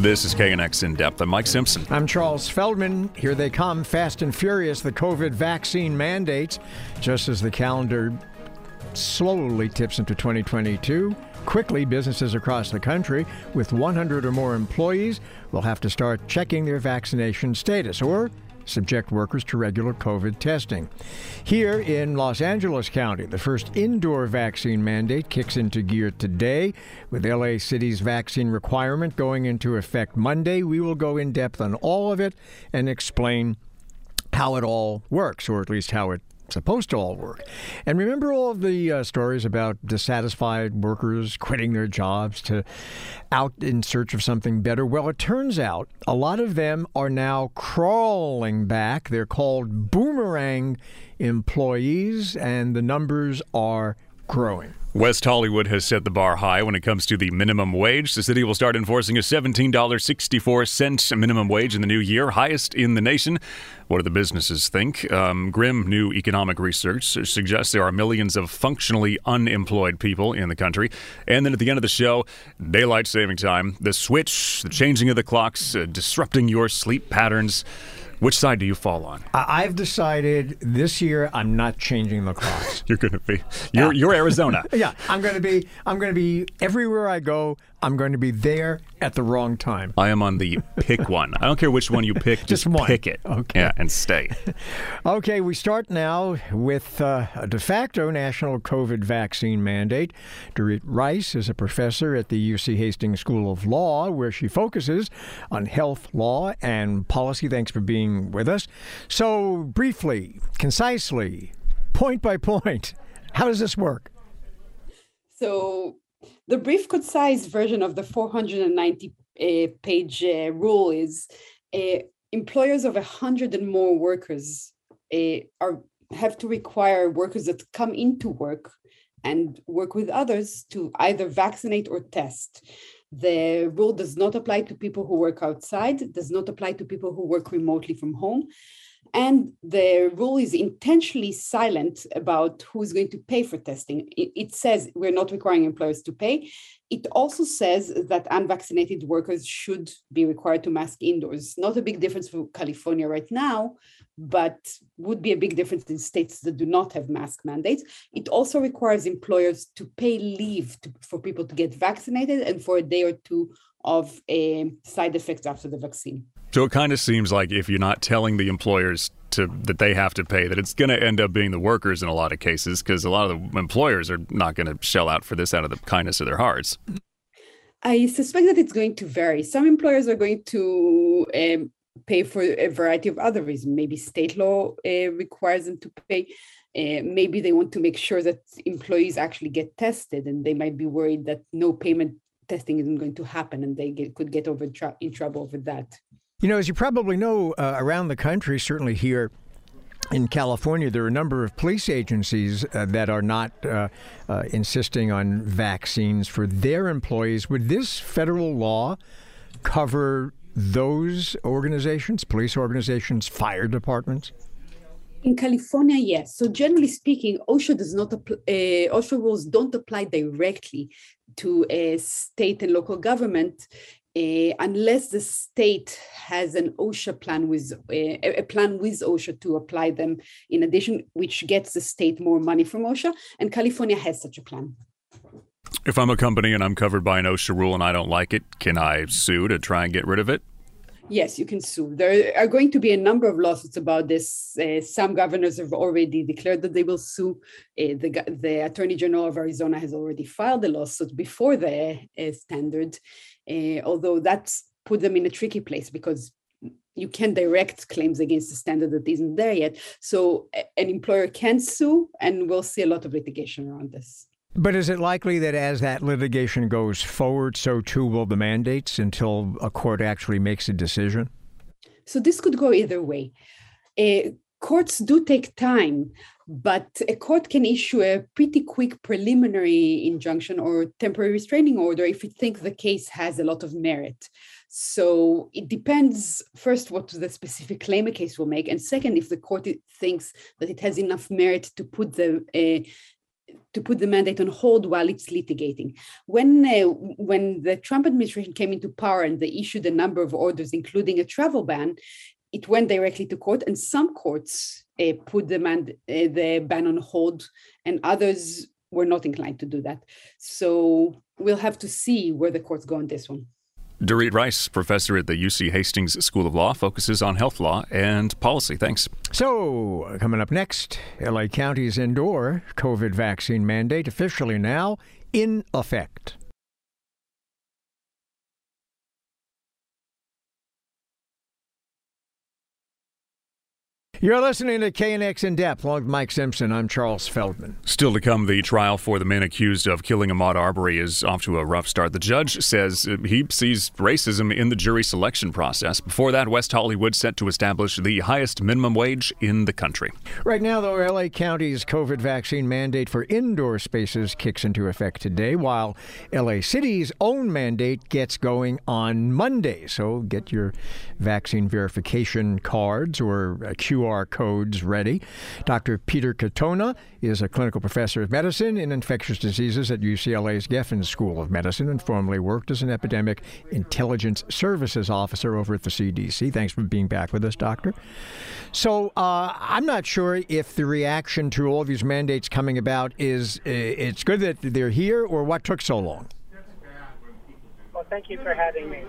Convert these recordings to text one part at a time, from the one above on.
This is KNX In Depth. I'm Mike Simpson. I'm Charles Feldman. Here they come, fast and furious, the COVID vaccine mandates, just as the calendar slowly tips into 2022. Quickly, businesses across the country with 100 or more employees will have to start checking their vaccination status or subject workers to regular COVID testing. Here in Los Angeles County, the first indoor vaccine mandate kicks into gear today, with LA City's vaccine requirement going into effect Monday. We will go in depth on all of it and explain how it all works, or at least how it supposed to all work. And remember all of the uh, stories about dissatisfied workers quitting their jobs to out in search of something better? Well, it turns out a lot of them are now crawling back. They're called boomerang employees, and the numbers are growing. West Hollywood has set the bar high when it comes to the minimum wage. The city will start enforcing a $17.64 minimum wage in the new year, highest in the nation. What do the businesses think? Um, grim new economic research suggests there are millions of functionally unemployed people in the country. And then at the end of the show, daylight saving time, the switch, the changing of the clocks, uh, disrupting your sleep patterns. Which side do you fall on? I've decided this year I'm not changing the clocks. you're going to be. You're, you're Arizona. yeah, I'm going to be. I'm going to be everywhere I go. I'm going to be there at the wrong time. I am on the pick one. I don't care which one you pick. Just, just one. pick it. Okay. Yeah, and stay. okay, we start now with uh, a de facto national COVID vaccine mandate. Dorit Reiss is a professor at the UC Hastings School of Law, where she focuses on health law and policy. Thanks for being with us. So, briefly, concisely, point by point, how does this work? So, the brief concise version of the 490 uh, page uh, rule is uh, employers of 100 and more workers uh, are have to require workers that come into work and work with others to either vaccinate or test. The rule does not apply to people who work outside, does not apply to people who work remotely from home. And the rule is intentionally silent about who's going to pay for testing. It, says we're not requiring employers to pay. It also says that unvaccinated workers should be required to mask indoors. Not a big difference for California right now, but would be a big difference in states that do not have mask mandates. It also requires employers to pay leave to, for people to get vaccinated and for a day or two of a side effects after the vaccine. So it kind of seems like if you're not telling the employers to that they have to pay, that it's going to end up being the workers in a lot of cases because a lot of the employers are not going to shell out for this out of the kindness of their hearts. I suspect that it's going to vary. Some employers are going to um, pay for a variety of other reasons. Maybe state law uh, requires them to pay. Uh, maybe they want to make sure that employees actually get tested, and they might be worried that no payment testing isn't going to happen, and they get, could get over in trouble over that. You know, as you probably know, uh, around the country, certainly here in California, there are a number of police agencies uh, that are not uh, uh, insisting on vaccines for their employees. Would this federal law cover those organizations, police organizations, fire departments? In California, yes. So generally speaking, OSHA does not uh, OSHA rules don't apply directly to a state and local government uh, unless the state has an OSHA plan with uh, a plan with OSHA to apply them in addition, which gets the state more money from OSHA, and California has such a plan. If I'm a company and I'm covered by an OSHA rule and I don't like it, can I sue to try and get rid of it? Yes, you can sue. There are going to be a number of lawsuits about this. Uh, some governors have already declared that they will sue. Uh, the, the Attorney General of Arizona has already filed a lawsuit before the uh, standard, uh, although that's put them in a tricky place because you can direct claims against the standard that isn't there yet. So an employer can sue, and we'll see a lot of litigation around this. But is it likely that as that litigation goes forward, so too will the mandates until a court actually makes a decision? So this could go either way. Uh, courts do take time, but a court can issue a pretty quick preliminary injunction or temporary restraining order if it thinks the case has a lot of merit. So it depends first what the specific claim a case will make, and second, if the court thinks that it has enough merit to put the uh, to put the mandate on hold while it's litigating. When uh, when the Trump administration came into power and they issued a number of orders, including a travel ban, it went directly to court, and some courts uh, put the, man, uh, the ban on hold, and others were not inclined to do that. So we'll have to see where the courts go on this one. Dorit Reiss, professor at the UC Hastings School of Law, focuses on health law and policy. Thanks. So, coming up next, LA County's indoor COVID vaccine mandate officially now in effect. You're listening to KNX In Depth, along with Mike Simpson. I'm Charles Feldman. Still to come, the trial for the man accused of killing Ahmaud Arbery is off to a rough start. The judge says uh, he sees racism in the jury selection process. Before that, West Hollywood set to establish the highest minimum wage in the country. Right now, though, LA County's COVID vaccine mandate for indoor spaces kicks into effect today, while LA City's own mandate gets going on Monday. So get your vaccine verification cards or QR QR codes ready. Dr. Peter Katona is a clinical professor of medicine in infectious diseases at UCLA's Geffen School of Medicine and formerly worked as an epidemic intelligence services officer over at the CDC. Thanks for being back with us, Doctor. So uh, I'm not sure if the reaction to all of these mandates coming about is uh, it's good that they're here or what took so long. Well, thank you for having me.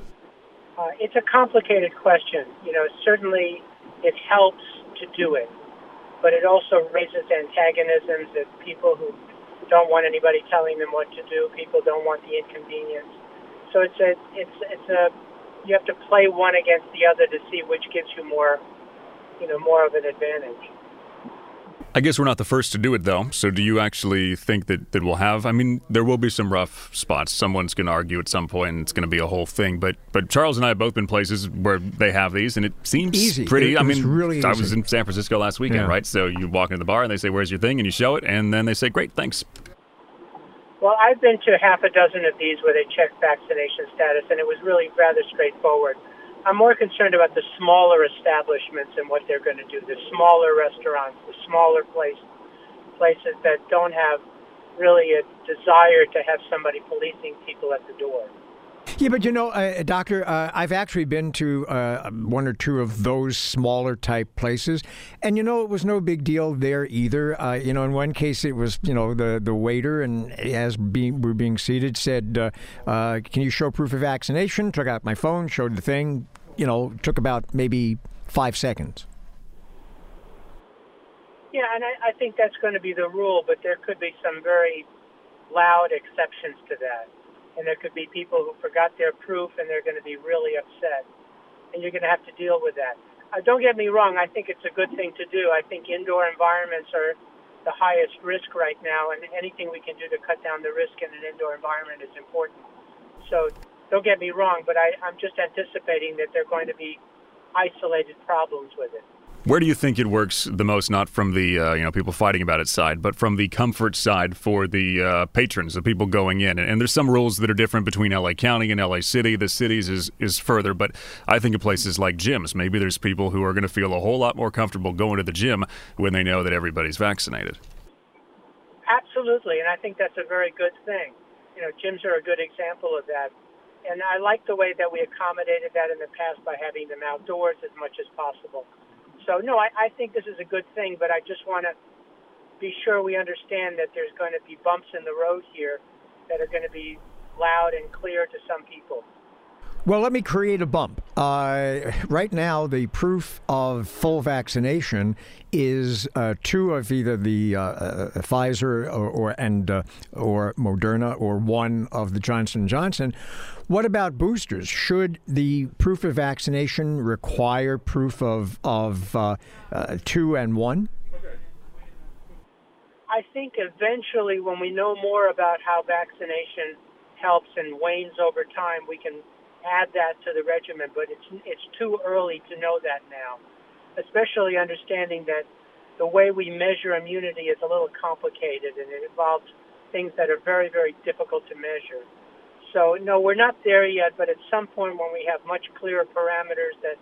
Uh, it's a complicated question. You know, certainly it helps to do it. But it also raises antagonisms that people who don't want anybody telling them what to do, people don't want the inconvenience. So it's a it's it's a you have to play one against the other to see which gives you more you know more of an advantage. I guess we're not the first to do it, though. So, do you actually think that, that we'll have? I mean, there will be some rough spots. Someone's going to argue at some point, and it's going to be a whole thing. But but Charles and I have both been places where they have these, and it seems easy. pretty. It, I mean, really I was in San Francisco last weekend, yeah. right? So you walk into the bar, and they say, "Where's your thing?" and you show it, and then they say, "Great, thanks." Well, I've been to half a dozen of these where they check vaccination status, and it was really rather straightforward. I'm more concerned about the smaller establishments and what they're going to do, the smaller restaurants, the smaller places places that don't have really a desire to have somebody policing people at the door. Yeah, but you know, uh, Doctor, uh, I've actually been to uh, one or two of those smaller type places, and you know, it was no big deal there either. Uh, you know, in one case, it was you know the the waiter, and as being we're being seated, said, uh, uh, "Can you show proof of vaccination?" Took out my phone, showed the thing. You know, took about maybe five seconds. Yeah, and I, I think that's going to be the rule, but there could be some very loud exceptions to that. And there could be people who forgot their proof and they're going to be really upset. And you're going to have to deal with that. Uh, don't get me wrong, I think it's a good thing to do. I think indoor environments are the highest risk right now, and anything we can do to cut down the risk in an indoor environment is important. So don't get me wrong, but I, I'm just anticipating that there are going to be isolated problems with it. Where do you think it works the most? Not from the uh, you know people fighting about it side, but from the comfort side for the uh, patrons, the people going in. And, and, there's some rules that are different between LA County and LA City. The cities is is further, but I think of places like gyms. Maybe there's people who are going to feel a whole lot more comfortable going to the gym when they know that everybody's vaccinated. Absolutely, and I think that's a very good thing. You know, gyms are a good example of that. And I like the way that we accommodated that in the past by having them outdoors as much as possible. So no, I, I think this is a good thing, but I just want to be sure we understand that there's going to be bumps in the road here that are going to be loud and clear to some people. Well, let me create a bump. Uh, right now, the proof of full vaccination is uh, two of either the uh, uh Pfizer or, or and uh, or Moderna or one of the Johnson Johnson. What about boosters? Should the proof of vaccination require proof of of uh, two and one? I think eventually, when we know more about how vaccination helps and wanes over time, we can add that to the regimen, but it's it's too early to know that now, especially understanding that the way we measure immunity is a little complicated and it involves things that are very very difficult to measure. So no, we're not there yet, but at some point when we have much clearer parameters that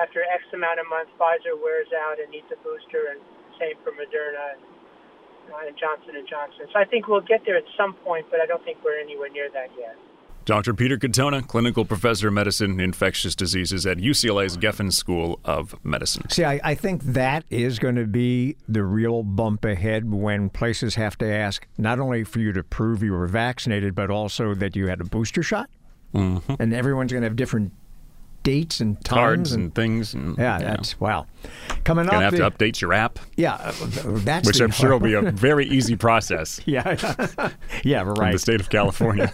after X amount of months Pfizer wears out and needs a booster, and same for Moderna. uh, and Johnson and Johnson. So I think we'll get there at some point, but I don't think we're anywhere near that yet. Dr. Peter Katona, clinical professor of medicine, infectious diseases at UCLA's Geffen School of Medicine. See, I, I think that is going to be the real bump ahead when places have to ask not only for you to prove you were vaccinated, but also that you had a booster shot. Mm-hmm. And everyone's going to have different dates and times cards and, and things. And, yeah, that's wow. Coming You're up, have the, to update your app. Yeah, uh, that's which I'm sure will be a very easy process. yeah, yeah, right. In the state of California.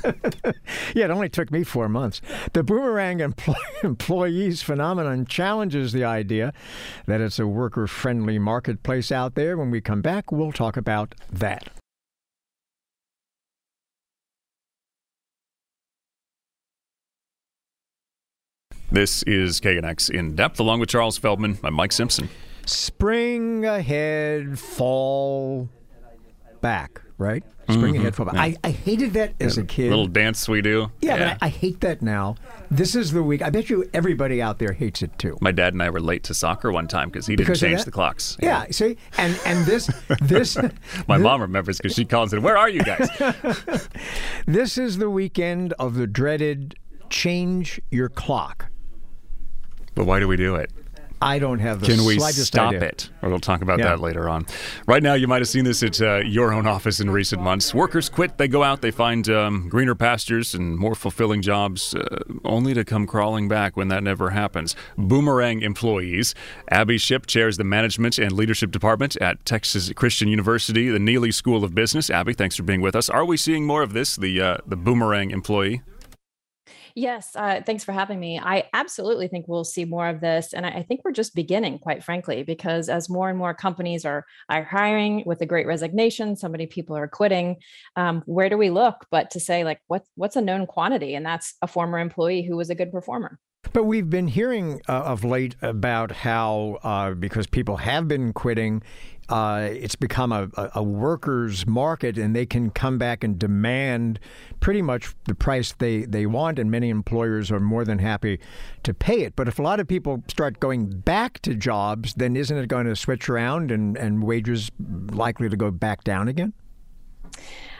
yeah, it only took me four months. The boomerang employ- employees phenomenon challenges the idea that it's a worker-friendly marketplace out there. When we come back, we'll talk about that. This is KNX in depth, along with Charles Feldman. I'm Mike Simpson. Spring ahead, fall back, right? Spring mm-hmm. ahead, fall back. Yeah. I, I hated that as a kid. Little dance we do. Yeah, yeah. but I, I, hate that now. This is the week. I bet you everybody out there hates it too. My dad and I were late to soccer one time because he didn't because change the clocks. Yeah. yeah, see, and and this this. My this, mom remembers because she calls it. Where are you guys? this is the weekend of the dreaded change your clock. But why do we do it? I don't have the Can we stop idea. it? Or we'll talk about yeah. that later on. Right now, you might have seen this at uh, your own office in recent months. Workers quit, they go out, they find um, greener pastures and more fulfilling jobs, uh, only to come crawling back when that never happens. Boomerang employees. Abbie Shipp chairs the management and leadership department at Texas Christian University, the Neeley School of Business. Abbie, thanks for being with us. Are we seeing more of this, the, uh, the boomerang employee? Yes, uh, thanks for having me. I absolutely think we'll see more of this, and I, I, think we're just beginning, quite frankly, because as more and more companies are are hiring with the Great Resignation, so many people are quitting. Um, where do we look? But to say like what's what's a known quantity, and that's a former employee who was a good performer. But we've been hearing uh, of late about how, uh, because people have been quitting, uh, it's become a, a, workers' market, and they can come back and demand pretty much the price they, they want, and many employers are more than happy to pay it. But if a lot of people start going back to jobs, then isn't it going to switch around and, and wages likely to go back down again?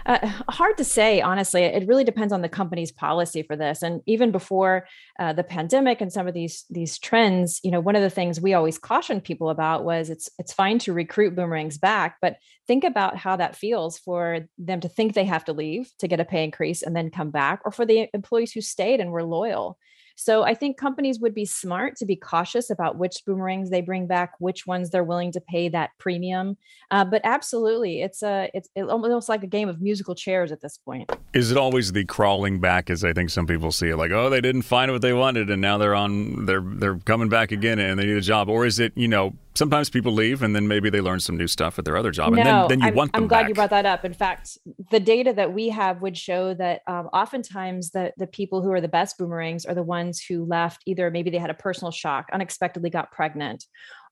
Uh, hard to say, honestly. It really depends on the company's policy for this. And even before uh, the pandemic and some of these these trends, you know, one of the things we always cautioned people about was it's it's fine to recruit boomerangs back, but think about how that feels for them to think they have to leave to get a pay increase and then come back, or for the employees who stayed and were loyal. So I think companies would be smart to be cautious about which boomerangs they bring back, which ones they're willing to pay that premium. Uh, but absolutely, it's a it's almost like a game of musical chairs at this point. Is it always the crawling back, as I think some people see it, like oh they didn't find what they wanted and now they're on they're they're coming back again and they need a job, or is it you know sometimes people leave and then maybe they learn some new stuff at their other job no, and then, then you I'm, want them I'm glad back. you brought that up. In fact, the data that we have would show that um, oftentimes the, the people who are the best boomerangs are the ones who left either maybe they had a personal shock, unexpectedly got pregnant,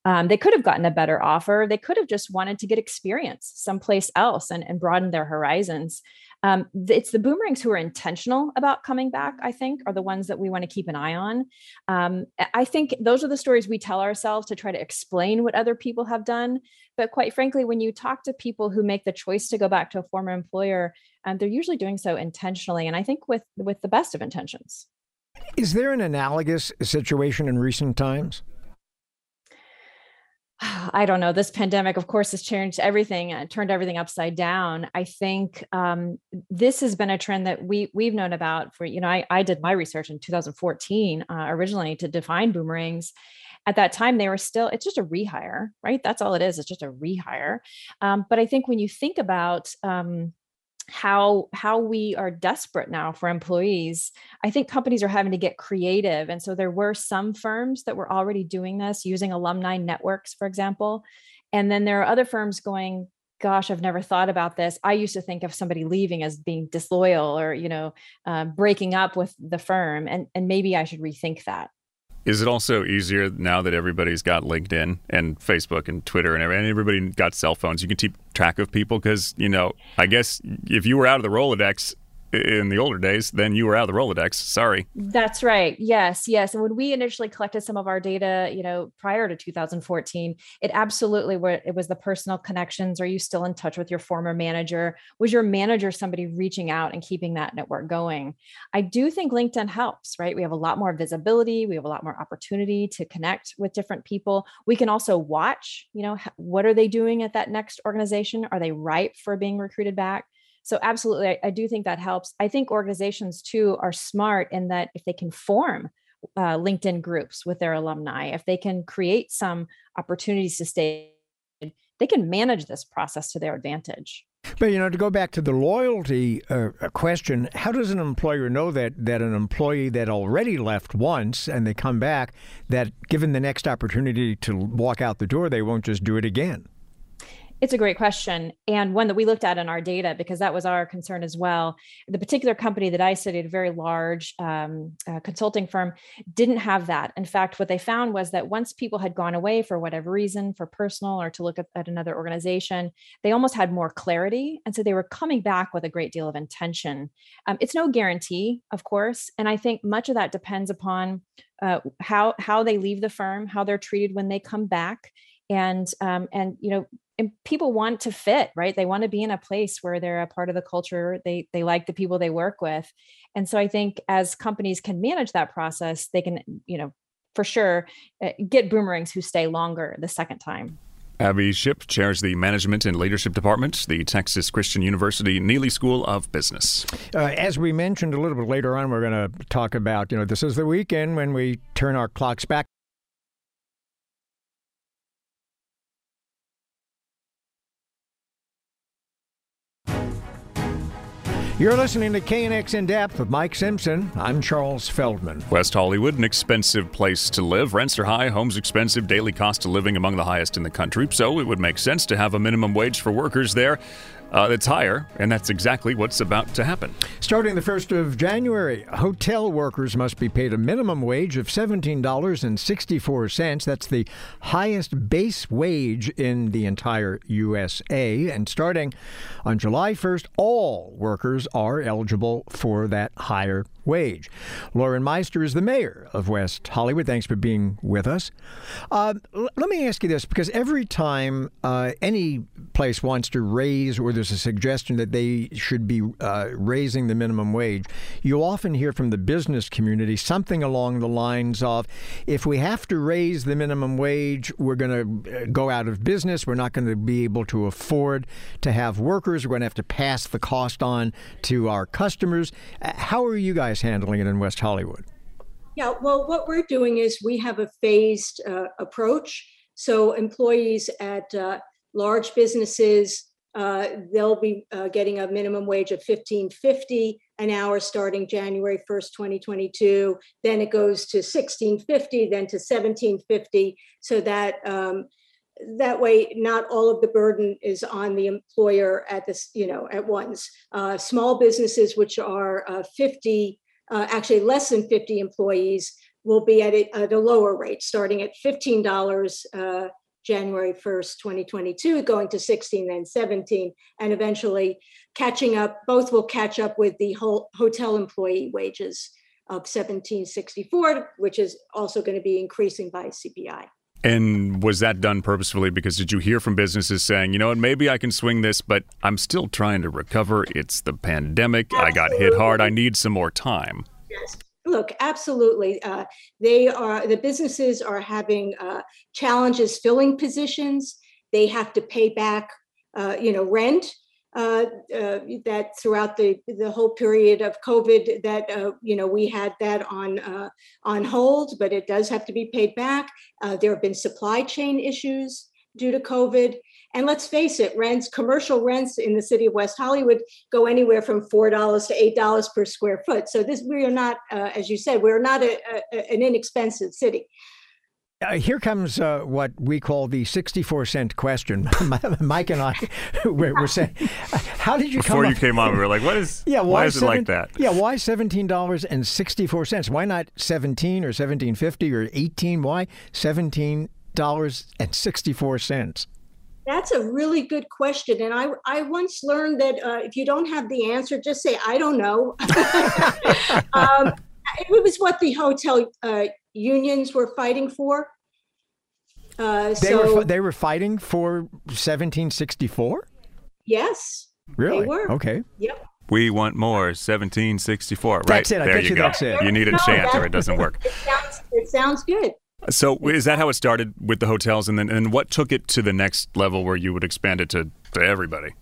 um, they could have gotten a better offer. They could have just wanted to get experience someplace else and, and broaden their horizons. Um, it's the boomerangs who are intentional about coming back, I think, are the ones that we want to keep an eye on. Um, I think those are the stories we tell ourselves to try to explain what other people have done. But quite frankly, when you talk to people who make the choice to go back to a former employer, um, they're usually doing so intentionally, and I think with with the best of intentions. Is there an analogous situation in recent times? I don't know. This pandemic, of course, has changed everything, uh, turned everything upside down. I think um, this has been a trend that we we've known about for. You know, I, I did my research in 2014 uh, originally to define boomerangs. At that time, they were still. It's just a rehire, right? That's all it is. It's just a rehire. Um, but I think when you think about um, how how we are desperate now for employees. I think companies are having to get creative and so there were some firms that were already doing this using alumni networks for example and then there are other firms going gosh i've never thought about this. I used to think of somebody leaving as being disloyal or you know uh, breaking up with the firm and and maybe i should rethink that is it also easier now that everybody's got LinkedIn and Facebook and Twitter and everybody got cell phones? You can keep track of people because, you know, I guess if you were out of the Rolodex, in the older days, then you were out of the Rolodex. Sorry. That's right. Yes, yes. And when we initially collected some of our data, you know, prior to 2014, it absolutely were it was the personal connections. Are you still in touch with your former manager? Was your manager somebody reaching out and keeping that network going? I do think LinkedIn helps, right? We have a lot more visibility, we have a lot more opportunity to connect with different people. We can also watch, you know, what are they doing at that next organization? Are they ripe for being recruited back? So absolutely, I, I, do think that helps. I think organizations too are smart in that if they can form uh, LinkedIn groups with their alumni, if they can create some opportunities to stay, they can manage this process to their advantage. But you know, to go back to the loyalty uh, question, how does an employer know that that an employee that already left once and they come back, that given the next opportunity to walk out the door, they won't just do it again? It's a great question, and one that we looked at in our data because that was our concern as well. The particular company that I studied, a very large um, uh, consulting firm, didn't have that. In fact, what they found was that once people had gone away for whatever reason, for personal or to look at, at another organization, they almost had more clarity, and so they were coming back with a great deal of intention. Um, it's no guarantee, of course, and I think much of that depends upon uh, how how they leave the firm, how they're treated when they come back, and um, and you know and people want to fit right? They want to be in a place where they're a part of the culture they they like the people they work with. And so i think as companies can manage that process they can you know for sure eh, get boomerangs who stay longer the second time. Abbie Shipp chairs the Management and Leadership Department, the Texas Christian University Neeley School of Business. Uh, as we mentioned a little bit later on, we're going to talk about, you know, this is the weekend when we turn our clocks back You're listening to KNX In Depth with Mike Simpson. I'm Charles Feldman. West Hollywood, an expensive place to live. Rents are high, homes expensive, daily cost of living among the highest in the country. So it would make sense to have a minimum wage for workers there uh, that's higher, and that's exactly what's about to happen. Starting the 1st of January, hotel workers must be paid a minimum wage of $17.64. That's the highest base wage in the entire USA. And starting on July 1st, all workers are eligible for that higher wage. Lauren Meister is the mayor of West Hollywood. Thanks for being with us. Uh, l- let me ask you this because every time uh, any place wants to raise or there's a suggestion that they should be uh, raising the minimum wage, you often hear from the business community something along the lines of if we have to raise the minimum wage, we're going to uh, go out of business. We're not going to be able to afford to have workers. We're going to have to pass the cost on to our customers. Uh, how are you guys? handling it in West Hollywood? Yeah, well, what we're doing is we have a phased uh, approach. So employees at uh, large businesses, uh, they'll be uh, getting a minimum wage of 1550 an hour starting January 1st, 2022. Then it goes to 1650, then to 1750, so that um, that way not all of the burden is on the employer at this you know at once uh, small businesses which are uh, 50 uh, actually less than 50 employees will be at a, at a lower rate, starting at $15 uh, January 1st, 2022, going to 16, then 17, and eventually catching up. Both will catch up with the whole hotel employee wages of 1764, which is also going to be increasing by CPI. And was that done purposefully? Because did you hear from businesses saying, you know what, maybe I can swing this, but I'm still trying to recover. It's the pandemic. Absolutely. I got hit hard. I need some more time. Yes. Look, absolutely. Uh, they are the businesses are having uh, challenges filling positions. They have to pay back, uh, you know, rent uh, uh, that throughout the, the whole period of COVID that uh, you know we had that on on hold, but it does have to be paid back. There have been supply chain issues due to COVID, and let's face it, rents commercial rents in the city of West Hollywood go anywhere from four dollars to eight dollars per square foot. So this we are not, uh, as you said, we're not a, a, an inexpensive city. Uh, here comes uh, what we call the 64 cent question. Mike and I were, were, saying, how did you come? Before come you came on, we were like, what is, yeah, why, why is seven, it like that? Yeah, why $17.64? Why not 17 or 1750 or 18? Why $17.64? That's a really good question. And I, I once learned that uh, if you don't have the answer, just say, I don't know. um, it was what the hotel uh, unions were fighting for. Uh, they, so, were, they were fighting for 1764? Yes. Really? were. Okay. Yep. We want more 1764. Right. That's it. I there bet you, you go. that's it. You need a chant or it doesn't work. It sounds, it sounds good. So is that how it started with the hotels, and then and what took it to the next level where you would expand it to, to everybody?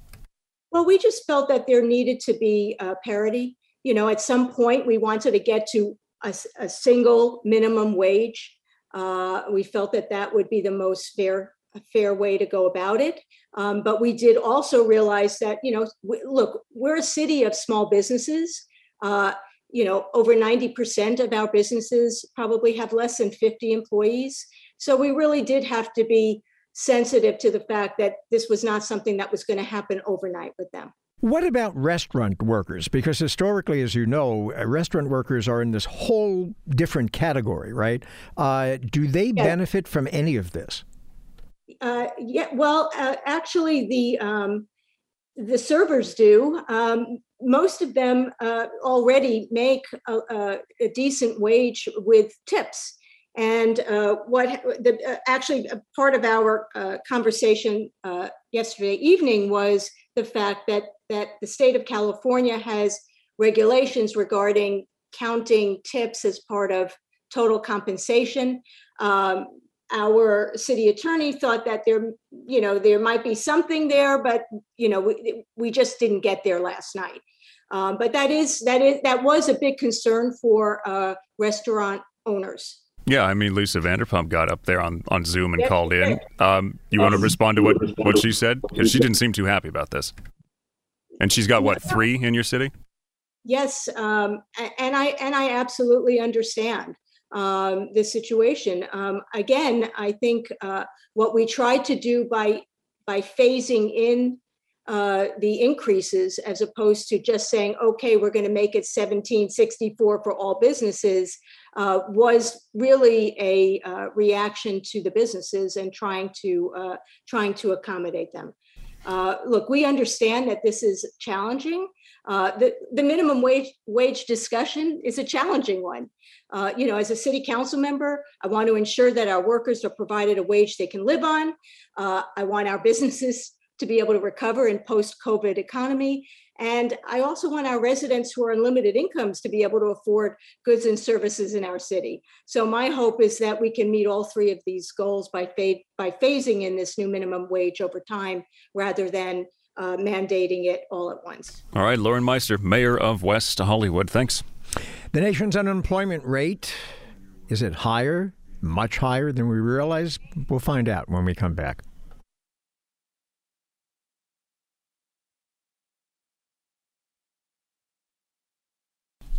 Well, we just felt that there needed to be uh, parity. You know, at some point we wanted to get to a, a single minimum wage. Uh, we felt that that would be the most fair fair way to go about it. Um, but we did also realize that you know, we, look, we're a city of small businesses. Uh, you know, over 90% of our businesses probably have less than 50 employees. So we really did have to be sensitive to the fact that this was not something that was going to happen overnight with them. What about restaurant workers? Because historically, as you know, uh, restaurant workers are in this whole different category, right? Uh, do they yeah. benefit from any of this? Uh, yeah, well, uh, actually, the um, the servers do. Um, most of them uh, already make a, a, a, decent wage with tips. And uh, what the, uh, actually part of our uh, conversation uh, yesterday evening was the fact that that the state of California has regulations regarding counting tips as part of total compensation. Um, our city attorney thought that there you know there might be something there but you know we, we just didn't get there last night um, but that is that is that was a big concern for uh, restaurant owners yeah, I mean, Lisa Vanderpump got up there on, on Zoom and called in. Um, you want to respond to what, what she said? Because she didn't seem too happy about this. And she's got what three in your city? Yes, um, and I and I absolutely understand um, the situation. Um, again, I think uh, what we tried to do by by phasing in uh, the increases as opposed to just saying, okay, we're going to make it 1764 for all businesses, uh, was really a uh, reaction to the businesses and trying to uh, trying to accommodate them. Uh, look, we understand that this is challenging. The, the minimum wage wage discussion is a challenging one. You know, as a city council member, I want to ensure that our workers are provided a wage they can live on. I want our businesses to be able to recover in post-COVID economy. And I also want our residents who are on limited incomes to be able to afford goods and services in our city. So my hope is that we can meet all three of these goals by, fa- by phasing in this new minimum wage over time rather than uh, mandating it all at once. All right, Lauren Meister, Mayor of West Hollywood. Thanks. The nation's unemployment rate is it higher, much higher than we realize? We'll find out when we come back.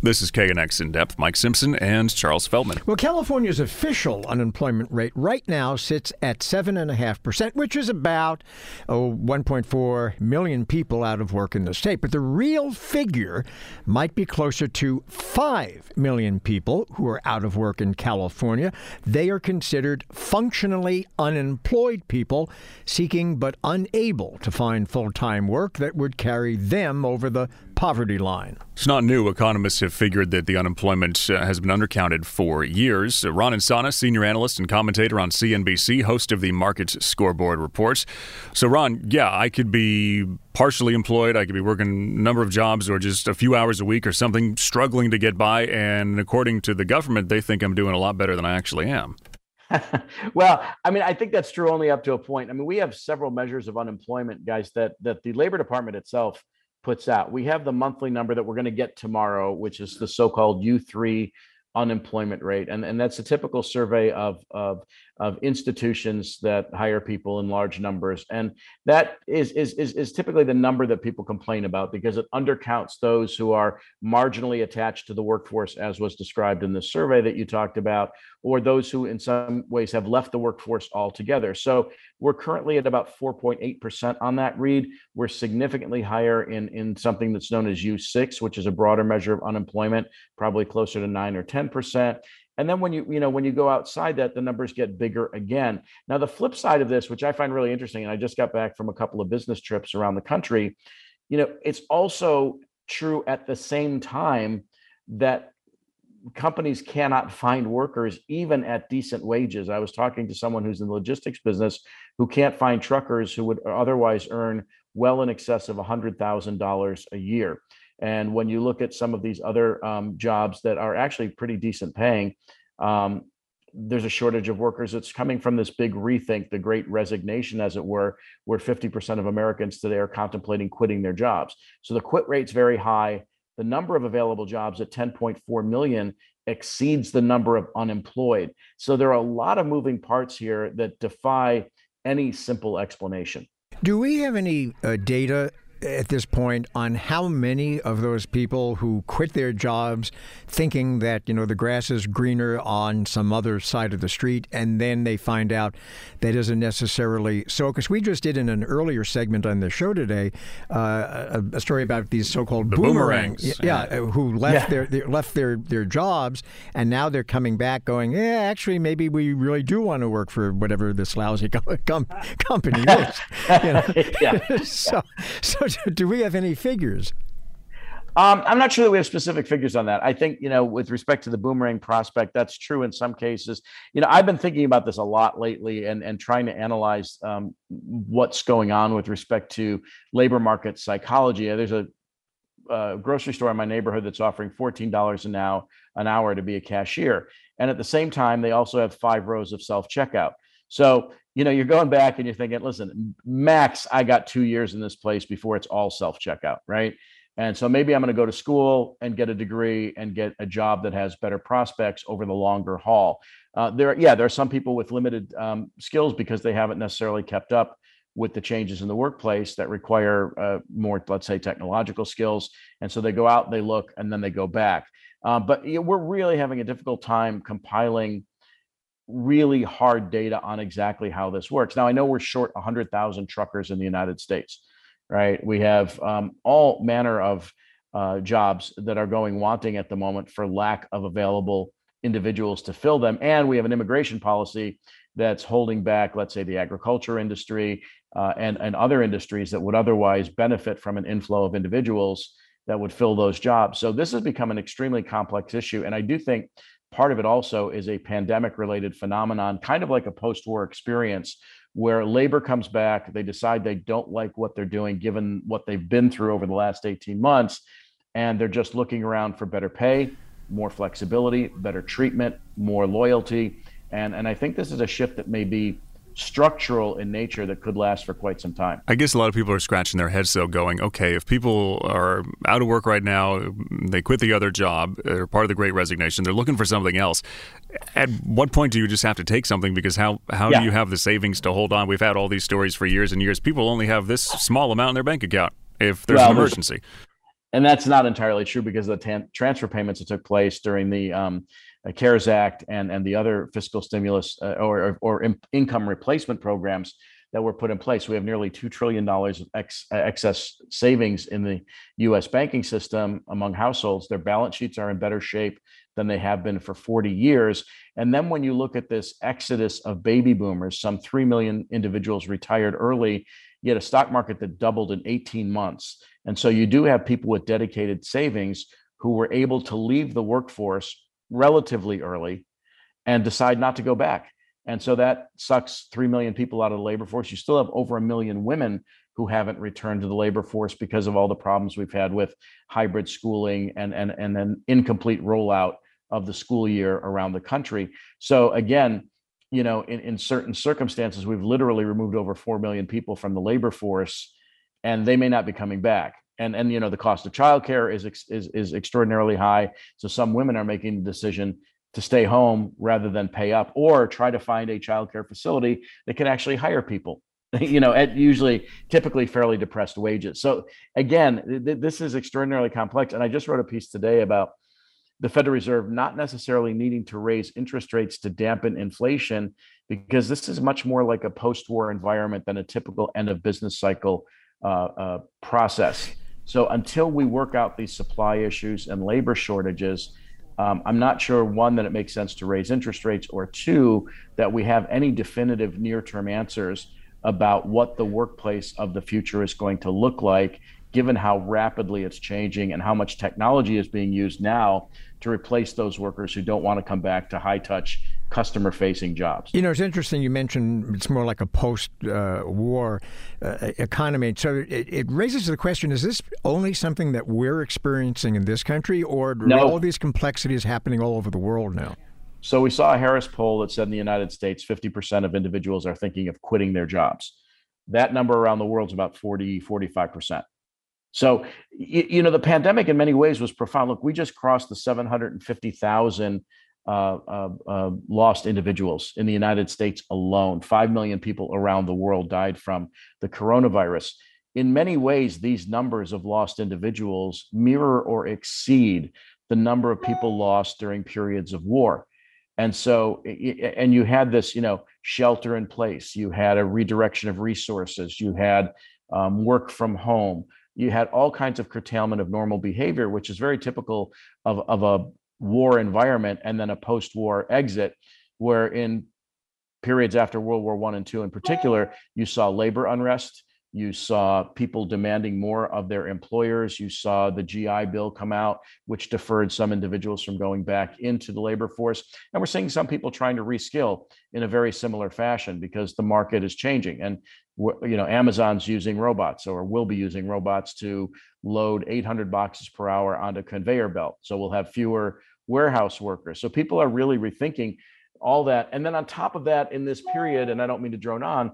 This is KNX In Depth. Mike Simpson and Charles Feldman. Well, California's official unemployment rate right now sits at 7.5%, which is about oh, 1.4 million people out of work in the state. But the real figure might be closer to 5 million people who are out of work in California. They are considered functionally unemployed people seeking but unable to find full time work that would carry them over the poverty line. It's not new. Economists have figured that the unemployment uh, has been undercounted for years. Uh, Ron Insana, senior analyst and commentator on CNBC, host of the Markets Scoreboard reports. So, Ron, yeah, I could be partially employed. I could be working a number of jobs or just a few hours a week or something, struggling to get by. And according to the government, they think I'm doing a lot better than I actually am. well, I mean, I think that's true only up to a point. I mean, we have several measures of unemployment, guys, that that the Labor Department itself puts out. We have the monthly number that we're going to get tomorrow, which is the so-called U3 unemployment rate. And, and that's a typical survey of, of, of institutions that hire people in large numbers. And that is, is, is, is typically the number that people complain about because it undercounts those who are marginally attached to the workforce, as was described in the survey that you talked about, or those who in some ways have left the workforce altogether. So we're currently at about 4.8% on that read. We're significantly higher in, in something that's known as U6, which is a broader measure of unemployment, probably closer to 9 or 10%. And then when you, you know, when you go outside that, the numbers get bigger again. Now, the flip side of this, which I find really interesting, and I just got back from a couple of business trips around the country, you know, it's also true at the same time that companies cannot find workers even at decent wages. I was talking to someone who's in the logistics business who can't find truckers who would otherwise earn well in excess of $100,000 a year. And when you look at some of these other um, jobs that are actually pretty decent paying, um, there's a shortage of workers. It's coming from this big rethink, the great resignation, as it were, where 50% of Americans today are contemplating quitting their jobs. So the quit rate's very high the number of available jobs at 10.4 million exceeds the number of unemployed. So there are a lot of moving parts here that defy any simple explanation. Do we have any uh, data at this point on how many of those people who quit their jobs thinking that you know the grass is greener on some other side of the street and then they find out that isn't necessarily so because we just did in an earlier segment on the show today uh, a, a, story about these so-called the boomerangs, boomerangs. Yeah, yeah, who left yeah. Their, their, left their their jobs and now they're coming back going yeah actually maybe we really do want to work for whatever this lousy com- company is you know? yeah. so so do we have any figures? Um, I'm not sure that we have specific figures on that. I think, you know, with respect to the boomerang prospect, that's true in some cases. You know, I've been thinking about this a lot lately and, and trying to analyze um, what's going on with respect to labor market psychology. There's a, a grocery store in my neighborhood that's offering $14 an hour, an hour to be a cashier. And at the same time, they also have five rows of self checkout. So, you know, you're going back and you're thinking, listen, max, I got two years in this place before it's all self checkout, right? And so maybe I'm going to go to school and get a degree and get a job that has better prospects over the longer haul. Uh, there, yeah, there are some people with limited um, skills because they haven't necessarily kept up with the changes in the workplace that require uh, more, let's say, technological skills. And so they go out, they look, and then they go back. Uh, but you know, we're really having a difficult time compiling really hard data on exactly how this works. Now, I know we're short 100,000 truckers in the United States, right? We have um, all manner of uh, jobs that are going wanting at the moment for lack of available individuals to fill them. And we have an immigration policy that's holding back, let's say, the agriculture industry uh, and, and other industries that would otherwise benefit from an inflow of individuals that would fill those jobs. So this has become an extremely complex issue. And I do think part of it also is a pandemic related phenomenon, kind of like a post war experience where labor comes back, they decide they don't like what they're doing given what they've been through over the last 18 months, and they're just looking around for better pay, more flexibility, better treatment, more loyalty. And, and I think this is a shift that may be structural in nature that could last for quite some time. I guess a lot of people are scratching their heads though, going, okay, if people are out of work right now, they quit the other job, they're part of the great resignation, they're looking for something else. At what point do you just have to take something? Because how, how yeah. do you have the savings to hold on? We've had all these stories for years and years. People only have this small amount in their bank account if there's well, an emergency. And that's not entirely true because the tan- transfer payments that took place during the um, CARES Act and and the other fiscal stimulus uh, or or, in, income replacement programs that were put in place. We have nearly two trillion dollars of ex, uh, excess savings in the U.S. banking system among households. Their balance sheets are in better shape than they have been for 40 years. And then when you look at this exodus of baby boomers, some three million individuals retired early. Yet a stock market that doubled in 18 months. And so you do have people with dedicated savings who were able to leave the workforce relatively early and decide not to go back. And so that sucks 3 million people out of the labor force. You still have over a million women who haven't returned to the labor force because of all the problems we've had with hybrid schooling and, and, and an incomplete rollout of the school year around the country. So again, you know, in, in certain circumstances, we've literally removed over 4 million people from the labor force and they may not be coming back and and you know the cost of childcare is is is extraordinarily high. So some women are making the decision to stay home rather than pay up, or try to find a childcare facility that can actually hire people. You know, at usually typically fairly depressed wages. So again, th- this is extraordinarily complex. And I just wrote a piece today about the Federal Reserve not necessarily needing to raise interest rates to dampen inflation, because this is much more like a post-war environment than a typical end of business cycle uh, uh, process. So until we work out these supply issues and labor shortages, um, I'm not sure, one, that it makes sense to raise interest rates, or two, that we have any definitive near term answers about what the workplace of the future is going to look like, given how rapidly it's changing and how much technology is being used now to replace those workers who don't want to come back to high touch customer facing jobs. You know, it's interesting you mentioned it's more like a post uh, war uh, economy. So it, it, raises the question is this only something that we're experiencing in this country, or no. all these complexities happening all over the world now? So we saw a Harris poll that said in the United States, 50% of individuals are thinking of quitting their jobs. That number around the world is about 40, 45%. So, you, you know, the pandemic in many ways was profound. Look, we just crossed the 750,000 uh, uh, uh, lost individuals in the United States alone. Five million people around the world died from the coronavirus. In many ways, these numbers of lost individuals mirror or exceed the number of people lost during periods of war. And so, and you had this, you know, shelter in place, you had a redirection of resources, you had um, work from home, you had all kinds of curtailment of normal behavior, which is very typical of, of a war environment and then a post-war exit, where in periods after World War One and Two in particular, you saw labor unrest, you saw people demanding more of their employers. You saw the GI Bill come out, which deferred some individuals from going back into the labor force. And we're seeing some people trying to reskill in a very similar fashion because the market is changing. And you know, Amazon's using robots or will be using robots to load 800 boxes per hour onto conveyor belt. So we'll have fewer warehouse workers. So people are really rethinking all that. And then on top of that, in this period, and I don't mean to drone on,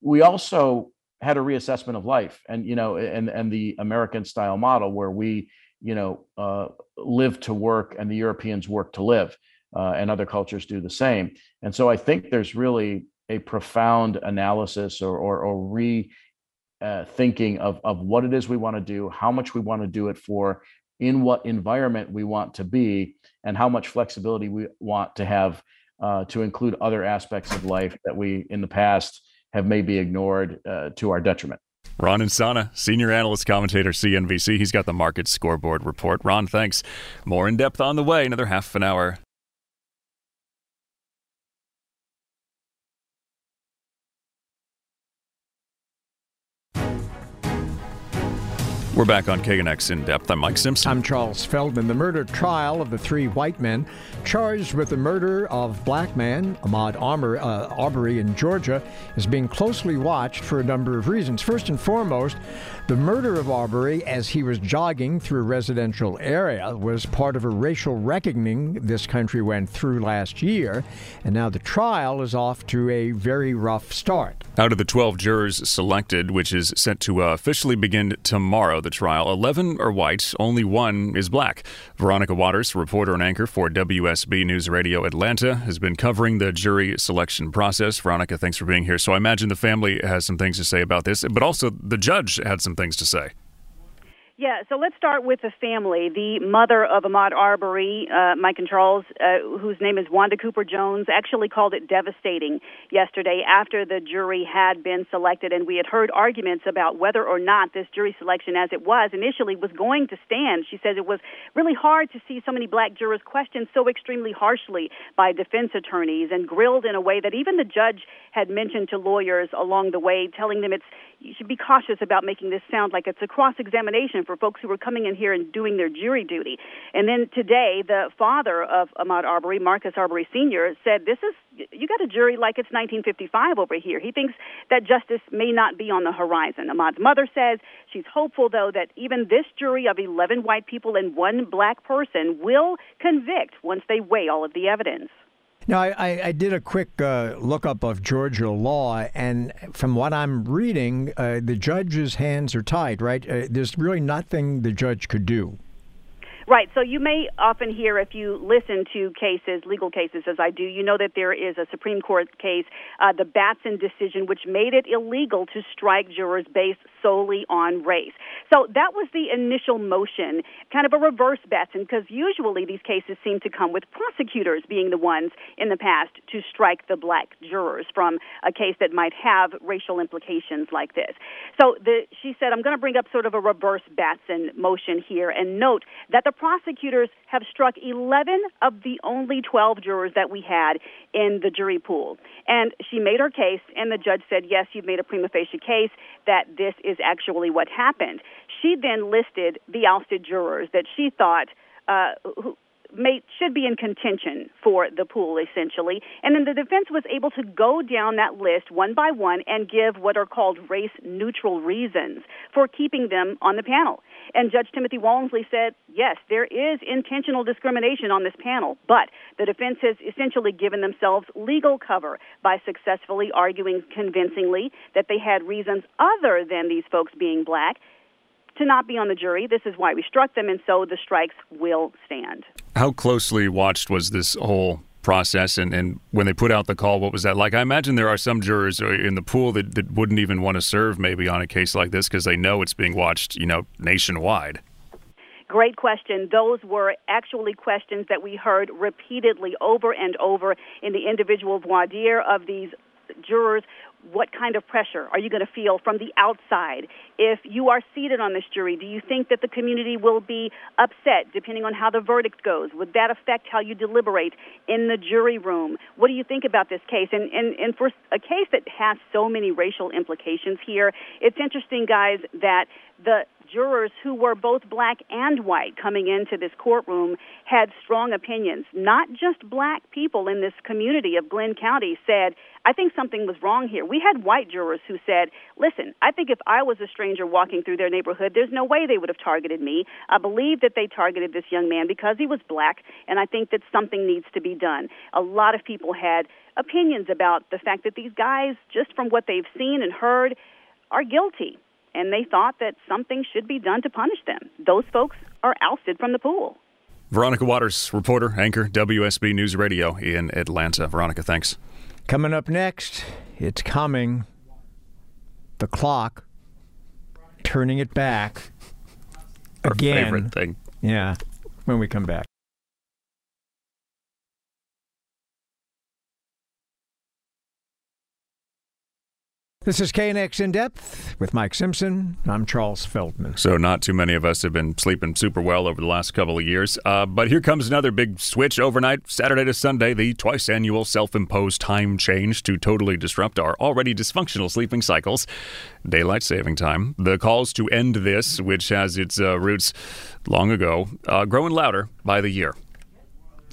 we also had a reassessment of life and you know and and the american style model where we you know uh, live to work and the europeans work to live uh, and other cultures do the same and so i think there's really a profound analysis or or, or re uh, thinking of of what it is we want to do how much we want to do it for in what environment we want to be and how much flexibility we want to have uh, to include other aspects of life that we in the past have maybe ignored uh, to our detriment. Ron Insana, senior analyst commentator, CNBC. He's got the market scoreboard report. Ron, thanks. More in depth on the way. Another half an hour. We're back on KNX in depth. I'm Mike Simpson. I'm Charles Feldman. The murder trial of the three white men charged with the murder of black man Ahmad Armour, uh, Arbery in Georgia is being closely watched for a number of reasons. First and foremost, the murder of Arbery as he was jogging through a residential area was part of a racial reckoning this country went through last year, and now the trial is off to a very rough start. Out of the 12 jurors selected, which is set to uh, officially begin tomorrow, the trial, 11 are white, only one is black. Veronica Waters, reporter and anchor for WSB News Radio Atlanta, has been covering the jury selection process. Veronica, thanks for being here. So I imagine the family has some things to say about this, but also the judge had some things to say. Yeah, so let's start with the family. The mother of Ahmad Arbery, uh, Mike and Charles, uh, whose name is Wanda Cooper Jones, actually called it devastating yesterday after the jury had been selected. And we had heard arguments about whether or not this jury selection, as it was initially, was going to stand. She says it was really hard to see so many black jurors questioned so extremely harshly by defense attorneys and grilled in a way that even the judge had mentioned to lawyers along the way, telling them it's you should be cautious about making this sound like it's a cross examination for folks who were coming in here and doing their jury duty. And then today, the father of Ahmad Arbery, Marcus Arbery Sr., said, This is, you got a jury like it's 1955 over here. He thinks that justice may not be on the horizon. Ahmad's mother says she's hopeful, though, that even this jury of 11 white people and one black person will convict once they weigh all of the evidence. Now, I, I did a quick uh, lookup of Georgia law, and from what I'm reading, uh, the judge's hands are tied, right? Uh, there's really nothing the judge could do. Right. So you may often hear, if you listen to cases, legal cases, as I do, you know that there is a Supreme Court case, uh, the Batson decision, which made it illegal to strike jurors based solely on race. So that was the initial motion, kind of a reverse Batson, because usually these cases seem to come with prosecutors being the ones in the past to strike the black jurors from a case that might have racial implications like this. So the, she said, I'm going to bring up sort of a reverse Batson motion here and note that the prosecutors have struck 11 of the only 12 jurors that we had in the jury pool. And she made her case, and the judge said, Yes, you've made a prima facie case that this is actually what happened. She then listed the ousted jurors that she thought. Uh, who, may, should be in contention for the pool, essentially. And then the defense was able to go down that list one by one and give what are called race neutral reasons for keeping them on the panel. And Judge Timothy Walmsley said, yes, there is intentional discrimination on this panel, but the defense has essentially given themselves legal cover by successfully arguing convincingly that they had reasons other than these folks being black to not be on the jury. This is why we struck them, and so the strikes will stand. How closely watched was this whole process and, and when they put out the call what was that like i imagine there are some jurors uh, in the pool that, that wouldn't even want to serve maybe on a case like this because they know it's being watched you know nationwide Great question. Those were actually questions that we heard repeatedly over and over in the individual voir dire of these jurors what kind of pressure are you going to feel from the outside? If you are seated on this jury, do you think that the community will be upset depending on how the verdict goes? Would that affect how you deliberate in the jury room? What do you think about this case? And, and, and for a case that has so many racial implications here, it's interesting, guys, that the jurors who were both black and white coming into this courtroom had strong opinions. Not just black people in this community of Glynn County said, I think something was wrong here. We had white jurors who said, listen, I think if I was a stranger walking through their neighborhood, there's no way they would have targeted me. I believe that they targeted this young man because he was black, and I think that something needs to be done. A lot of people had opinions about the fact that these guys, just from what they've seen and heard, are guilty and they thought that something should be done to punish them. Those folks are ousted from the pool. Veronica Waters, reporter, anchor, WSB News Radio in Atlanta. Veronica, thanks. Coming up next, it's coming. The clock, turning it back Our again. favorite thing. Yeah, when we come back. This is KNX In Depth with Mike Simpson. I'm Charles Feldman. So, not too many of us have been sleeping super well over the last couple of years. Uh, but here comes another big switch overnight, Saturday to Sunday, the twice annual self imposed time change to totally disrupt our already dysfunctional sleeping cycles. Daylight saving time. The calls to end this, which has its uh, roots long ago, uh, growing louder by the year.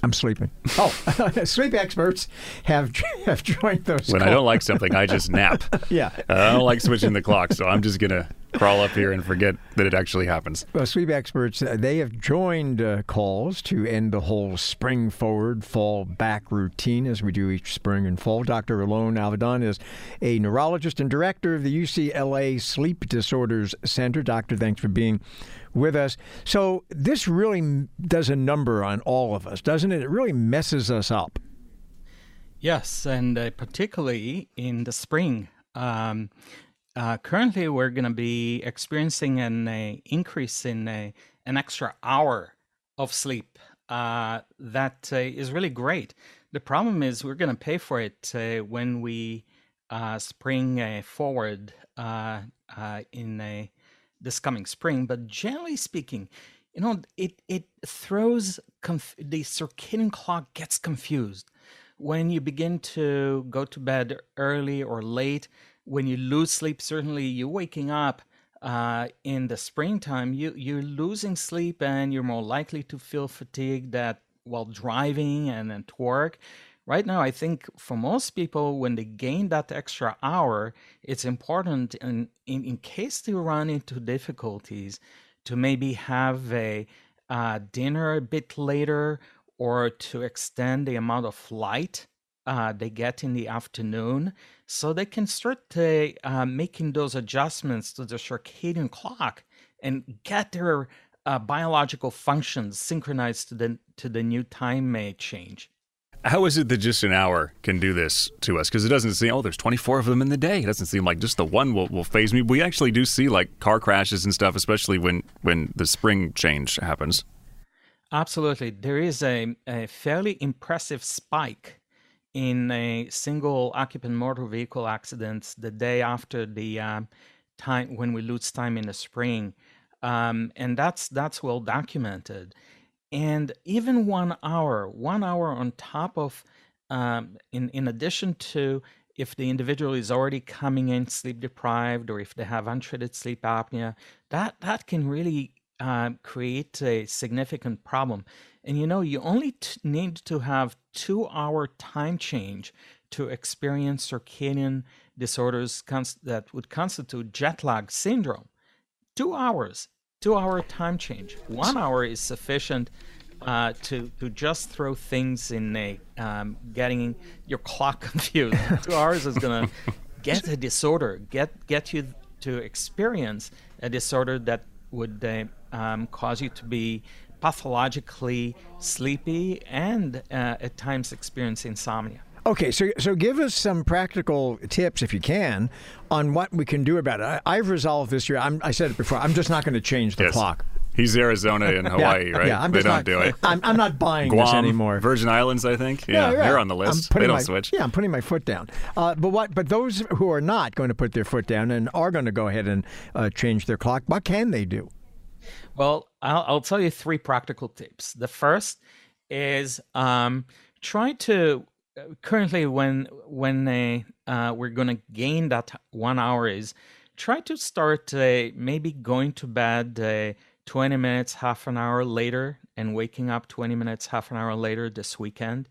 I'm sleeping. Oh, sleep experts have have joined those. When I don't like something, I just nap. yeah, I don't like switching the clock, so I'm just gonna crawl up here and forget that it actually happens. Well, sleep experts uh, they have joined uh, calls to end the whole spring forward, fall back routine as we do each spring and fall. Dr. Alon Avidan is a neurologist and director of the UCLA Sleep Disorders Center. Doctor, thanks for being with us. So this really does a number on all of us, doesn't it? It really messes us up. Yes, and uh, particularly in the spring. Um, uh, currently, we're going to be experiencing an uh, increase in an extra hour of sleep. Uh, that uh, is really great. The problem is we're going to pay for it uh, when we spring forward in a this coming spring. But generally speaking, you know, it it throws conf- the circadian clock gets confused when you begin to go to bed early or late. When you lose sleep, certainly you're waking up uh, in the springtime, you you're losing sleep and you're more likely to feel fatigued that while driving and at work right now i think for most people when they gain that extra hour it's important in, in, in case they run into difficulties to maybe have a uh, dinner a bit later or to extend the amount of light uh, they get in the afternoon. So they can start to, uh, making those adjustments to the circadian clock and get their uh, biological functions synchronized to the to the new time may change how is it that just an hour can do this to us? Because it doesn't seem, oh, there's 24 of them in the day. It doesn't seem like just the one will, will phase me. We actually do see like car crashes and stuff, especially when, when the spring change happens. Absolutely. There is a, a fairly impressive spike in a single occupant motor vehicle accidents the day after the uh, time when we lose time in the spring. um, and that's that's well documented. And even one hour, one hour on top of, um, in in addition to if the individual is already coming in sleep deprived or if they have untreated sleep apnea, that that can really uh, create a significant problem. And you know, you only t- need to have two hour time change to experience circadian disorders cons- that would constitute jet lag syndrome. Two hours, two hour time change. One hour is sufficient uh, to to just throw things in a um, getting your clock confused. Two hours is gonna get a disorder, get get you to experience a disorder that would uh, um, cause you to be pathologically sleepy and uh, at times experience insomnia. Okay, so so give us some practical tips, if you can, on what we can do about it. I, have resolved this year. I'm, i said it before. I'm just not going to change the yes. clock. He's Arizona and Hawaii, yeah, right? Yeah, I'm they don't not, do it. I'm, I'm not buying Guam, this anymore. Virgin Islands, I think. Yeah, yeah they're on the list. They don't my, switch. Yeah, I'm putting my foot down. Uh, but what? But those who are not going to put their foot down and are going to go ahead and uh, change their clock, what can they do? Well, I'll, I'll, tell you three practical tips. The first is um, try to currently when when uh, we're to gain that one hour is try to start uh, maybe going to bed uh, 20 minutes, half an hour later, and waking up 20 minutes, half an hour later this weekend.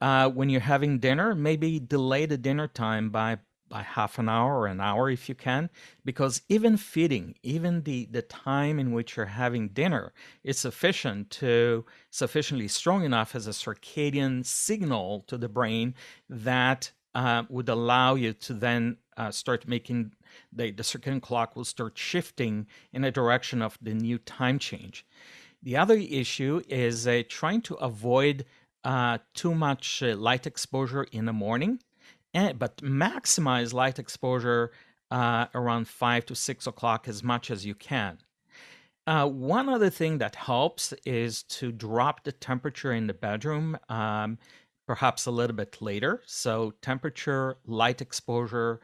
Uh, when you're having dinner, maybe delay the dinner time by by half an hour or an hour if you can because even feeding even the the time in which you're having dinner is sufficient to sufficiently strong enough as a circadian signal to the brain that uh, would allow you to then uh, start making the, the circadian clock will start shifting in a direction of the new time change. The other issue is uh, trying to avoid uh, too much uh, light exposure in the morning, and, but maximize light exposure uh, around 5 to 6 o'clock as much as you can. Uh, one other thing that helps is to drop the temperature in the bedroom, um, perhaps a little bit later. So, temperature, light exposure,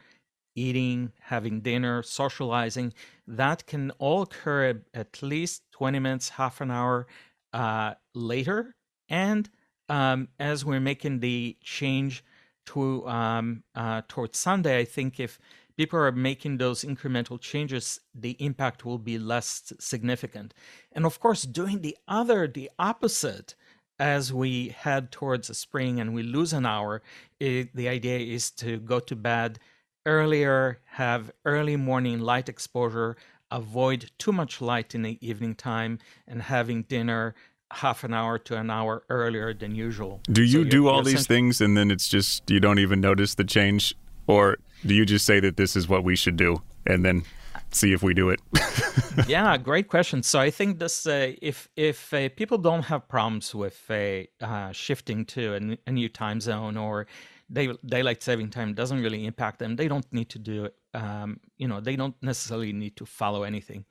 eating, having dinner, socializing, that can all occur at least 20 minutes, half an hour uh, later. And um, as we're making the change to um, uh, towards Sunday, I think if people are making those incremental changes, the impact will be less significant. And of course, doing the other, the opposite, as we head towards the spring and we lose an hour, it, the idea is to go to bed earlier, have early morning light exposure, avoid too much light in the evening time, and having dinner half an hour to an hour earlier than usual. Do you so do all these things and then it's just you don't even notice the change? Or do you just say that this is what we should do and then see if we do it? yeah, great question. So I think this, uh, if if uh, people don't have problems with uh, shifting to a, a, new time zone or day, daylight saving time doesn't really impact them. They don't need to do it. Um, you know, they don't necessarily need to follow anything.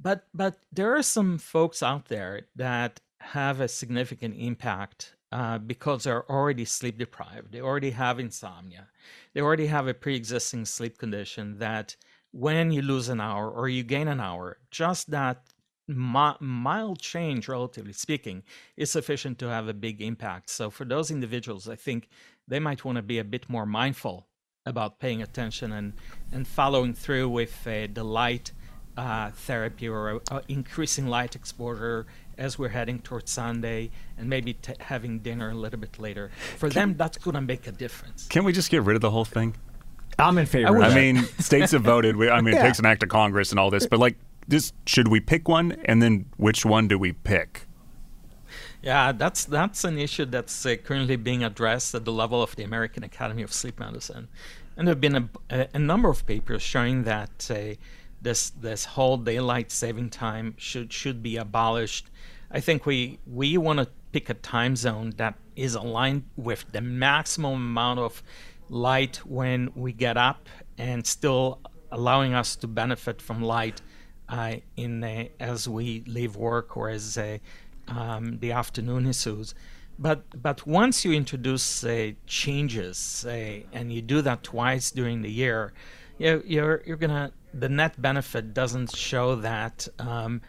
But but there are some folks out there that have a significant impact uh, because they're already sleep deprived. They already have insomnia. They already have a pre-existing sleep condition that when you lose an hour or you gain an hour, just that mild change, relatively speaking, is sufficient to have a big impact. So for those individuals, I think they might want to be a bit more mindful about paying attention and, and following through with uh, the light uh, therapy or uh, increasing light exposure as we're heading towards Sunday and maybe t- having dinner a little bit later. For Can, them, that's going to make a difference. Can we just get rid of the whole thing? I'm in favor. I, I mean, states have voted. We, I mean, yeah. it takes an act of Congress and all this, but like, just should we pick one, and then which one do we pick? Yeah, that's that's an issue that's uh, currently being addressed at the level of the American Academy of Sleep Medicine, and there have been a, a, a number of papers showing that uh, this this whole daylight saving time should should be abolished. I think we we want to pick a time zone that is aligned with the maximum amount of light when we get up and still allowing us to benefit from light uh, in as we leave work or as um, the afternoon ensues. But but once you introduce changes and you do that twice during the year, you're you're, you're gonna the net benefit doesn't show that um,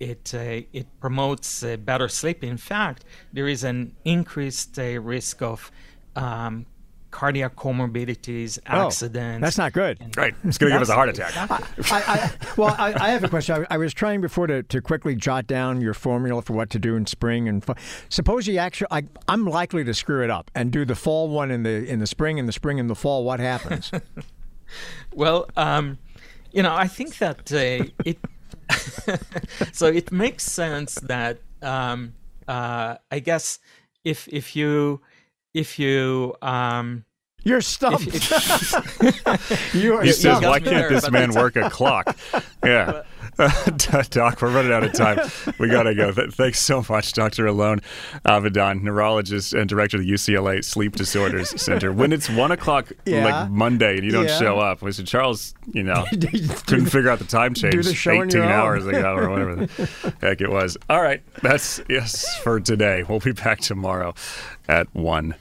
it uh, it promotes uh, better sleep. In fact, there is an increased uh, risk of um, cardiac comorbidities, accidents. Oh, that's not good. Right. It's going to give us a heart attack. I, I, well, I, I, have a question. I, I, was trying before to, to quickly jot down your formula for what to do in spring and fall. suppose you actually. I, am likely to screw it up and do the fall one in the in the spring and the spring and the fall. What happens? well, um, you know, I think that uh, it. so it makes sense that um, uh, I guess if if you if you um, you're stumped. If, if, you are he says, "Why can't this man work a clock?" Yeah. Doc, we're running out of time. We got to go. thanks so much, Dr. Alon Avidan, neurologist and director of the UCLA Sleep Disorders Center. When it's one o'clock, yeah. like Monday, and you don't yeah. show up, we said, Charles, you know, couldn't figure out the time change the 18 hours ago or whatever the heck it was. All right. That's yes for today. We'll be back tomorrow at 1.